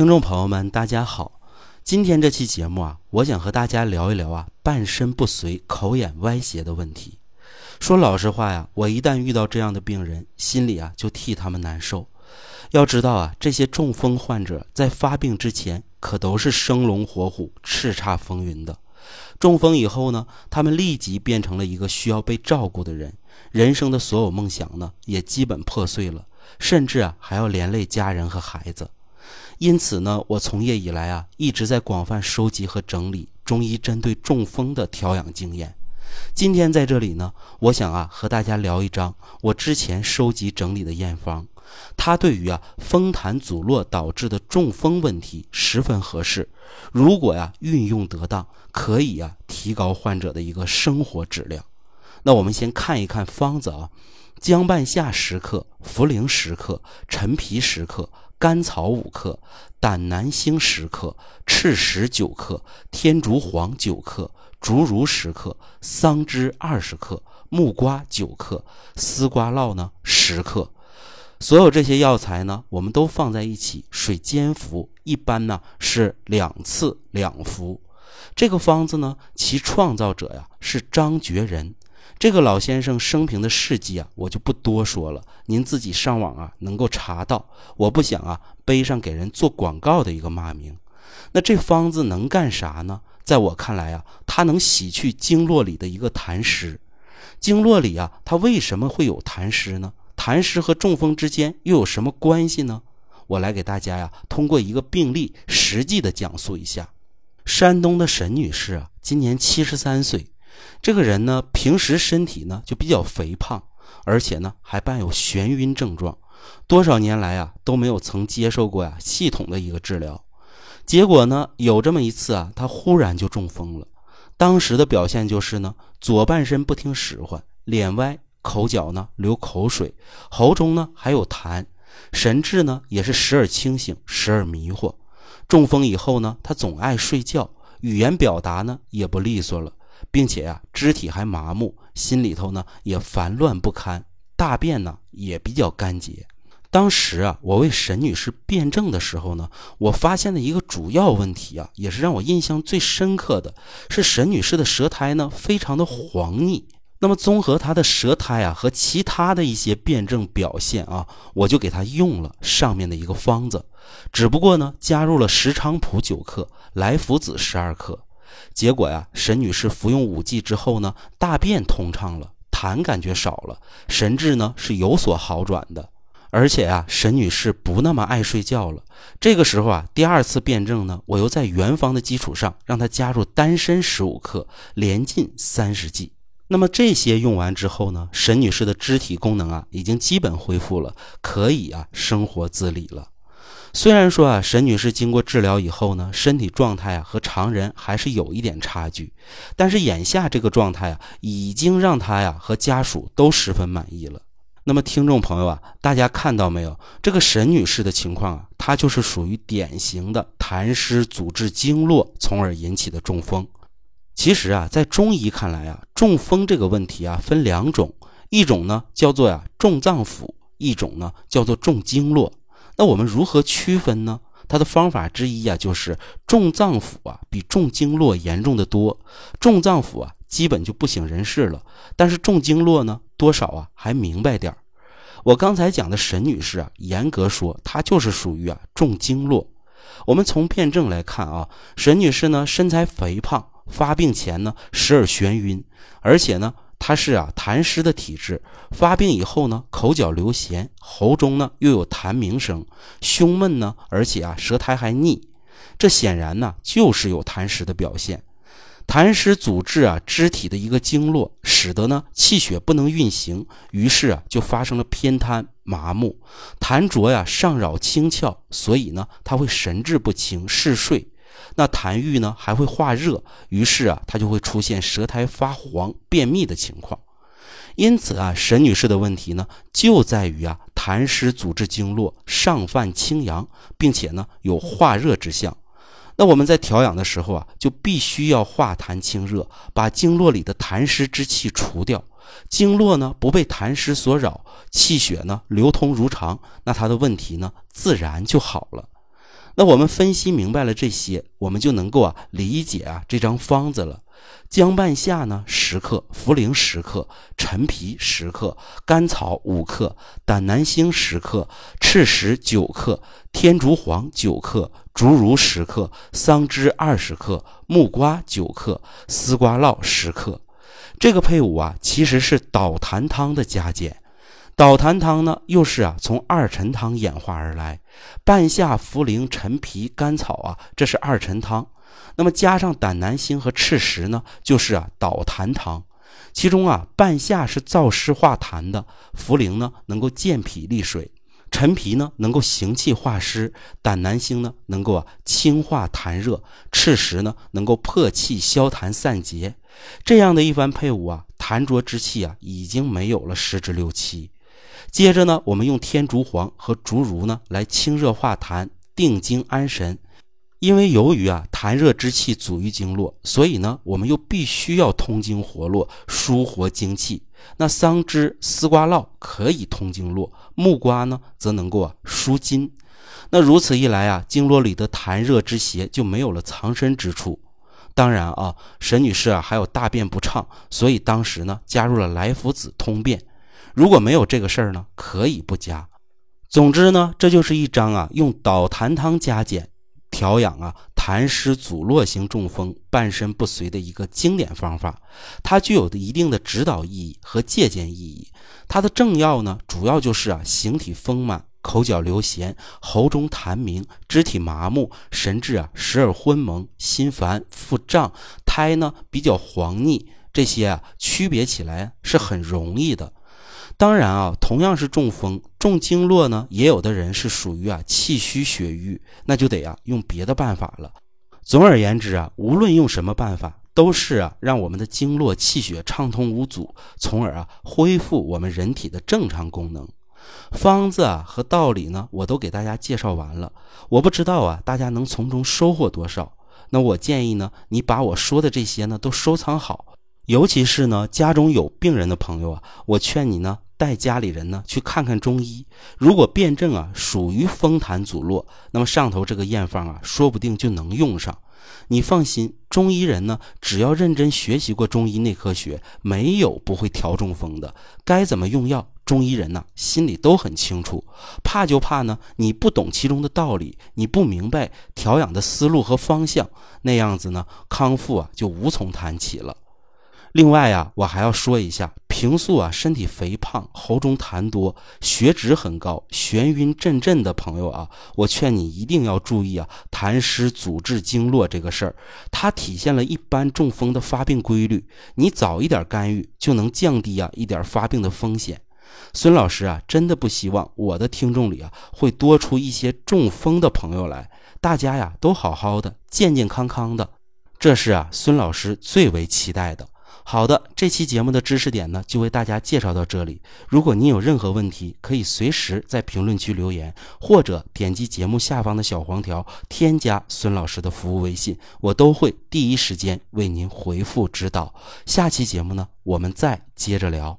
听众朋友们，大家好。今天这期节目啊，我想和大家聊一聊啊，半身不遂、口眼歪斜的问题。说老实话呀，我一旦遇到这样的病人，心里啊就替他们难受。要知道啊，这些中风患者在发病之前可都是生龙活虎、叱咤风云的。中风以后呢，他们立即变成了一个需要被照顾的人，人生的所有梦想呢也基本破碎了，甚至啊还要连累家人和孩子。因此呢，我从业以来啊，一直在广泛收集和整理中医针对中风的调养经验。今天在这里呢，我想啊，和大家聊一张我之前收集整理的验方，它对于啊风痰阻络导致的中风问题十分合适。如果呀运用得当，可以啊提高患者的一个生活质量。那我们先看一看方子啊，姜半夏十克，茯苓十克，陈皮十克。甘草五克，胆南星十克，赤石九克，天竺黄九克，竹茹十克，桑枝二十克，木瓜九克，丝瓜酪呢十克。所有这些药材呢，我们都放在一起水煎服，一般呢是两次两服。这个方子呢，其创造者呀是张觉仁。这个老先生生平的事迹啊，我就不多说了，您自己上网啊能够查到。我不想啊背上给人做广告的一个骂名。那这方子能干啥呢？在我看来啊，它能洗去经络里的一个痰湿。经络里啊，它为什么会有痰湿呢？痰湿和中风之间又有什么关系呢？我来给大家呀，通过一个病例实际的讲述一下。山东的沈女士啊，今年七十三岁。这个人呢，平时身体呢就比较肥胖，而且呢还伴有眩晕症状，多少年来啊都没有曾接受过呀系统的一个治疗，结果呢有这么一次啊，他忽然就中风了。当时的表现就是呢，左半身不听使唤，脸歪，口角呢流口水，喉中呢还有痰，神志呢也是时而清醒，时而迷惑。中风以后呢，他总爱睡觉，语言表达呢也不利索了。并且呀，肢体还麻木，心里头呢也烦乱不堪，大便呢也比较干结。当时啊，我为沈女士辩证的时候呢，我发现的一个主要问题啊，也是让我印象最深刻的是沈女士的舌苔呢非常的黄腻。那么综合她的舌苔啊和其他的一些辩证表现啊，我就给她用了上面的一个方子，只不过呢加入了石菖蒲九克，莱菔子十二克。结果呀，沈女士服用五剂之后呢，大便通畅了，痰感觉少了，神志呢是有所好转的，而且啊，沈女士不那么爱睡觉了。这个时候啊，第二次辩证呢，我又在原方的基础上让她加入丹参十五克，连进三十剂。那么这些用完之后呢，沈女士的肢体功能啊，已经基本恢复了，可以啊生活自理了。虽然说啊，沈女士经过治疗以后呢，身体状态啊和常人还是有一点差距，但是眼下这个状态啊，已经让她呀和家属都十分满意了。那么听众朋友啊，大家看到没有？这个沈女士的情况啊，她就是属于典型的痰湿阻滞经络，从而引起的中风。其实啊，在中医看来啊，中风这个问题啊分两种，一种呢叫做呀重脏腑，一种呢叫做重经络。那我们如何区分呢？它的方法之一啊，就是重脏腑啊比重经络严重的多。重脏腑啊基本就不省人事了，但是重经络呢多少啊还明白点儿。我刚才讲的沈女士啊，严格说她就是属于啊重经络。我们从辩证来看啊，沈女士呢身材肥胖，发病前呢时而眩晕，而且呢。他是啊痰湿的体质，发病以后呢，口角流涎，喉中呢又有痰鸣声，胸闷呢，而且啊舌苔还腻，这显然呢就是有痰湿的表现。痰湿阻滞啊肢体的一个经络，使得呢气血不能运行，于是啊就发生了偏瘫、麻木，痰浊呀上扰清窍，所以呢他会神志不清、嗜睡。那痰郁呢还会化热，于是啊，它就会出现舌苔发黄、便秘的情况。因此啊，沈女士的问题呢就在于啊，痰湿阻滞经络，上泛清阳，并且呢有化热之象。那我们在调养的时候啊，就必须要化痰清热，把经络里的痰湿之气除掉。经络呢不被痰湿所扰，气血呢流通如常，那她的问题呢自然就好了。那我们分析明白了这些，我们就能够啊理解啊这张方子了。姜半夏呢十克，茯苓十克，陈皮十克，甘草五克，胆南星十克，赤石九克，天竺黄九克，竹茹十克，桑枝二十克，木瓜九克，丝瓜酪十克。这个配伍啊，其实是导痰汤的加减。导痰汤呢，又是啊从二陈汤演化而来。半夏、茯苓、陈皮、甘草啊，这是二陈汤。那么加上胆南星和赤石呢，就是啊导痰汤。其中啊，半夏是燥湿化痰的，茯苓呢能够健脾利水，陈皮呢能够行气化湿，胆南星呢能够啊清化痰热，赤石呢能够破气消痰散结。这样的一番配伍啊，痰浊之气啊已经没有了十之六七。接着呢，我们用天竺黄和竹茹呢来清热化痰、定惊安神。因为由于啊痰热之气阻于经络，所以呢我们又必须要通经活络、舒活精气。那桑枝、丝瓜络可以通经络，木瓜呢则能够啊舒筋。那如此一来啊，经络里的痰热之邪就没有了藏身之处。当然啊，沈女士啊还有大便不畅，所以当时呢加入了莱菔子通便。如果没有这个事儿呢，可以不加。总之呢，这就是一张啊用导痰汤加减调养啊痰湿阻络型中风半身不遂的一个经典方法。它具有的一定的指导意义和借鉴意义。它的正要呢，主要就是啊形体丰满、口角流涎、喉中痰鸣、肢体麻木、神志啊时而昏蒙、心烦、腹胀、苔呢比较黄腻，这些啊区别起来是很容易的。当然啊，同样是中风，中经络呢，也有的人是属于啊气虚血瘀，那就得啊用别的办法了。总而言之啊，无论用什么办法，都是啊让我们的经络气血畅通无阻，从而啊恢复我们人体的正常功能。方子啊和道理呢，我都给大家介绍完了。我不知道啊，大家能从中收获多少？那我建议呢，你把我说的这些呢都收藏好，尤其是呢家中有病人的朋友啊，我劝你呢。带家里人呢去看看中医，如果辩证啊属于风痰阻络，那么上头这个验方啊说不定就能用上。你放心，中医人呢只要认真学习过中医内科学，没有不会调中风的。该怎么用药，中医人呢心里都很清楚。怕就怕呢你不懂其中的道理，你不明白调养的思路和方向，那样子呢康复啊就无从谈起了。另外啊，我还要说一下，平素啊身体肥胖、喉中痰多、血脂很高、眩晕阵阵的朋友啊，我劝你一定要注意啊，痰湿阻滞经络这个事儿，它体现了一般中风的发病规律。你早一点干预，就能降低啊一点发病的风险。孙老师啊，真的不希望我的听众里啊会多出一些中风的朋友来，大家呀都好好的、健健康康的，这是啊孙老师最为期待的。好的，这期节目的知识点呢，就为大家介绍到这里。如果您有任何问题，可以随时在评论区留言，或者点击节目下方的小黄条，添加孙老师的服务微信，我都会第一时间为您回复指导。下期节目呢，我们再接着聊。